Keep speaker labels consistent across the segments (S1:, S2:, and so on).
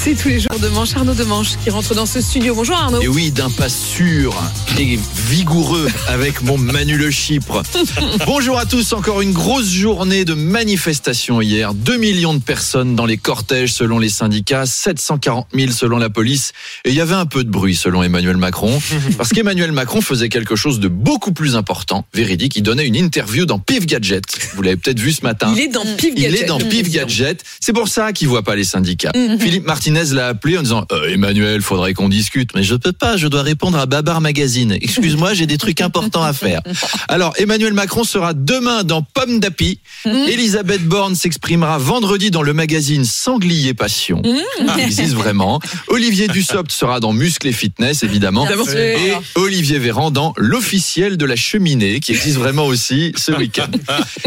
S1: C'est tous les jours de manche. Arnaud de Manche qui rentre dans ce studio. Bonjour Arnaud.
S2: Et oui, d'un pas sûr et vigoureux avec mon Manu le Chypre. Bonjour à tous, encore une grosse journée de manifestation hier. 2 millions de personnes dans les cortèges selon les syndicats, 740 000 selon la police. Et il y avait un peu de bruit selon Emmanuel Macron. Parce qu'Emmanuel Macron faisait quelque chose de beaucoup plus important, véridique. Il donnait une interview dans Pif Gadget. Vous l'avez peut-être vu ce matin.
S1: Il est dans Pif Gadget.
S2: Il est dans Pif Gadget. C'est pour ça qu'il voit pas les syndicats. Philippe Martinez l'a appelé en disant euh, Emmanuel, faudrait qu'on discute. Mais je peux pas, je dois répondre à Babar Magazine. Excuse-moi, j'ai des trucs importants à faire. Alors, Emmanuel Macron sera demain dans Pomme d'Api. Elisabeth Borne s'exprimera vendredi dans le magazine Sanglier Passion. Il existe vraiment. Olivier Dussopt sera dans Muscle et Fitness, évidemment. Et Olivier Véran dans L'officiel de la cheminée, qui existe vraiment aussi ce week-end.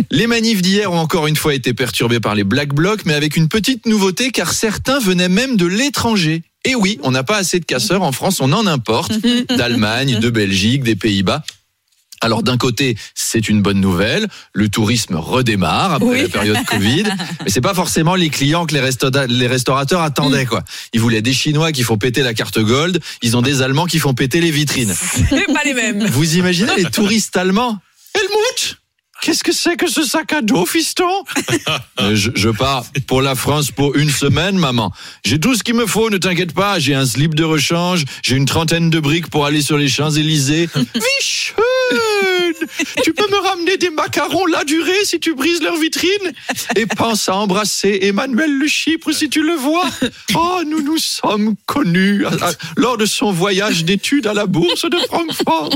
S2: Les manifs d'hier ont encore une fois été perturbés par les Black Blocs, mais avec une petite nouveauté, car certains venaient même de l'étranger. Et oui, on n'a pas assez de casseurs en France, on en importe d'Allemagne, de Belgique, des Pays-Bas. Alors d'un côté, c'est une bonne nouvelle, le tourisme redémarre après
S1: Oui.
S2: la période Covid, mais c'est pas forcément les clients que les, les restaurateurs attendaient quoi. Ils voulaient des Chinois qui font péter la carte Gold, ils ont des Allemands qui font péter les vitrines.
S1: C'est pas les mêmes.
S2: Vous imaginez les touristes allemands? Helmut Qu'est-ce que c'est que ce sac à dos, fiston je, je pars pour la France pour une semaine, maman. J'ai tout ce qu'il me faut, ne t'inquiète pas. J'ai un slip de rechange, j'ai une trentaine de briques pour aller sur les Champs-Élysées. Vichonne Tu peux me ramener des macarons la durée si tu brises leur vitrine Et pense à embrasser Emmanuel le Chypre si tu le vois. Oh, nous nous sommes connus à- à- lors de son voyage d'études à la bourse de Francfort.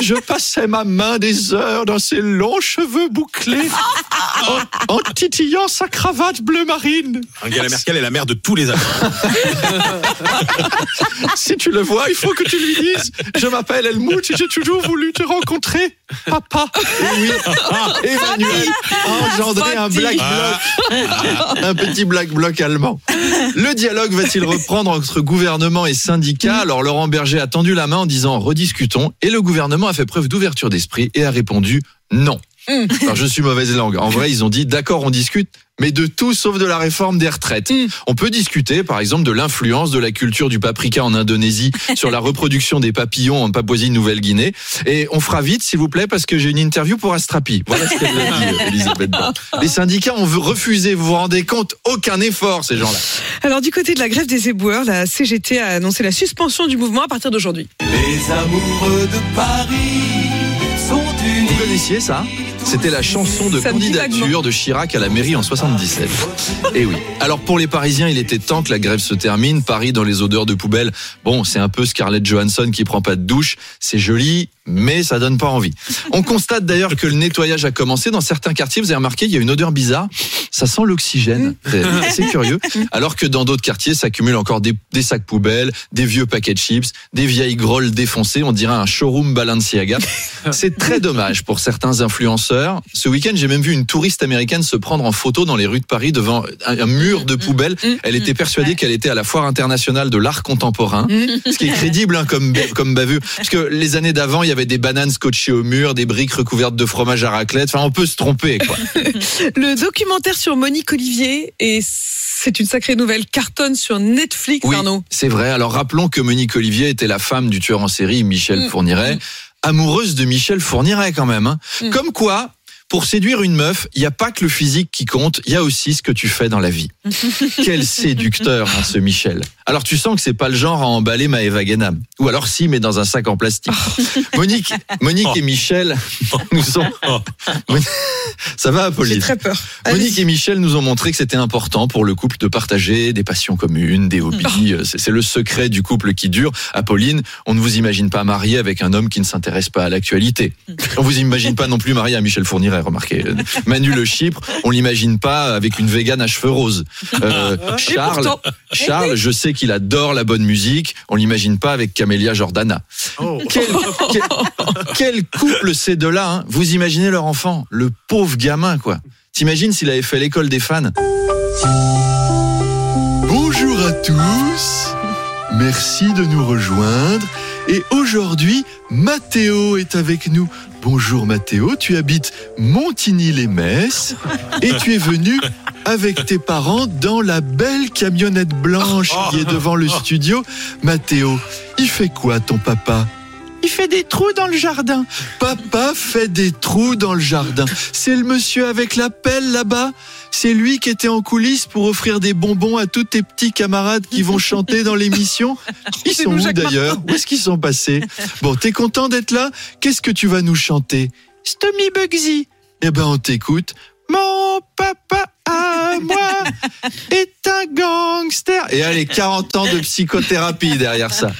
S2: Je passais ma main des heures dans ses longs cheveux bouclés en, en titillant sa cravate bleu marine.
S3: Angela Merkel est la mère de tous les Allemands.
S2: Si tu le vois, il faut que tu lui dises Je m'appelle Helmut et j'ai toujours voulu te rencontrer, papa. Et oui, Emmanuel a engendré un black bloc, un petit black bloc allemand. Le dialogue va-t-il reprendre entre gouvernement et syndicats Alors Laurent Berger a tendu la main en disant rediscutons et le gouvernement a fait preuve d'ouverture d'esprit et a répondu non. Alors je suis mauvaise langue. En vrai, ils ont dit d'accord, on discute, mais de tout sauf de la réforme des retraites. On peut discuter, par exemple, de l'influence de la culture du paprika en Indonésie sur la reproduction des papillons en Papouasie-Nouvelle-Guinée. Et on fera vite, s'il vous plaît, parce que j'ai une interview pour Astrapi. Voilà ce qu'elle a dit, Elisabeth Borne. Les syndicats ont refusé, vous vous rendez compte, aucun effort, ces gens-là.
S1: Alors du côté de la grève des éboueurs, la CGT a annoncé la suspension du mouvement à partir d'aujourd'hui.
S4: Les amoureux de Paris sont unis.
S2: Connaissiez ça C'était la chanson de
S1: Ça
S2: candidature de Chirac à la mairie en 77. Et oui. Alors pour les Parisiens, il était temps que la grève se termine. Paris dans les odeurs de poubelle. Bon, c'est un peu Scarlett Johansson qui prend pas de douche. C'est joli, mais ça donne pas envie. On constate d'ailleurs que le nettoyage a commencé dans certains quartiers. Vous avez remarqué, il y a une odeur bizarre. Ça sent l'oxygène. C'est curieux. Alors que dans d'autres quartiers s'accumulent encore des, des sacs poubelles, des vieux paquets de chips, des vieilles grolles défoncées. On dirait un showroom Balenciaga. C'est très dommage pour certains influenceurs. Ce week-end, j'ai même vu une touriste américaine se prendre en photo dans les rues de Paris devant un, mur de poubelles. Elle était persuadée qu'elle était à la foire internationale de l'art contemporain. Ce qui est crédible hein, comme, comme bavure. Parce que les années d'avant, il y avait des bananes scotchées au mur, des briques recouvertes de fromage à raclette. Enfin, on peut se tromper, quoi.
S1: Le documentaire sur Monique Olivier et c'est une sacrée nouvelle cartonne sur Netflix,
S2: Oui, c'est vrai. Alors rappelons que Monique Olivier était la femme du tueur en série Michel
S1: Mm.
S2: Fourniret, amoureuse de Michel Fourniret quand même. hein.
S1: Mm.
S2: Comme quoi, pour séduire une meuf, il n'y a pas que le physique qui compte, il y a aussi ce que tu fais dans la vie. Quel séducteur, hein, ce Michel. Alors tu sens que c'est pas le genre à emballer Maëva Guénam. Ou alors si, mais dans un sac en plastique. Monique, Monique et Michel nous ont... Ça va,
S1: J'ai très peur.
S2: Monique et Michel nous ont montré que c'était important pour le couple de partager des passions communes, des hobbies.
S1: Oh.
S2: C'est c'est le secret du couple qui dure. Apolline, on ne vous imagine pas mariée avec un homme qui ne s'intéresse pas à l'actualité. On vous imagine pas non plus mariée à Michel Fourniret, remarquez. Manu Le Chypre, on l'imagine pas avec une végane à cheveux roses. Euh, Charles,
S1: pourtant.
S2: Charles, je sais qu'il adore la bonne musique. On l'imagine pas avec Camélia Jordana. Quel, quel- quel couple ces deux-là hein Vous imaginez leur enfant, le pauvre gamin quoi. T'imagines s'il avait fait l'école des fans Bonjour à tous, merci de nous rejoindre. Et aujourd'hui, Mathéo est avec nous. Bonjour Mathéo, tu habites Montigny-les-Messes et tu es venu avec tes parents dans la belle camionnette blanche qui est devant le studio. Mathéo, il fait quoi ton papa? Fait des trous dans le jardin. Papa fait des trous dans le jardin. C'est le monsieur avec la pelle là-bas. C'est lui qui était en coulisses pour offrir des bonbons à tous tes petits camarades qui vont chanter dans l'émission. Ils sont où d'ailleurs? Où est-ce qu'ils sont passés? Bon, t'es content d'être là? Qu'est-ce que tu vas nous chanter? Stommy Bugsy. Eh ben, on t'écoute. Mon papa à moi est un gangster. Et allez, 40 ans de psychothérapie derrière ça.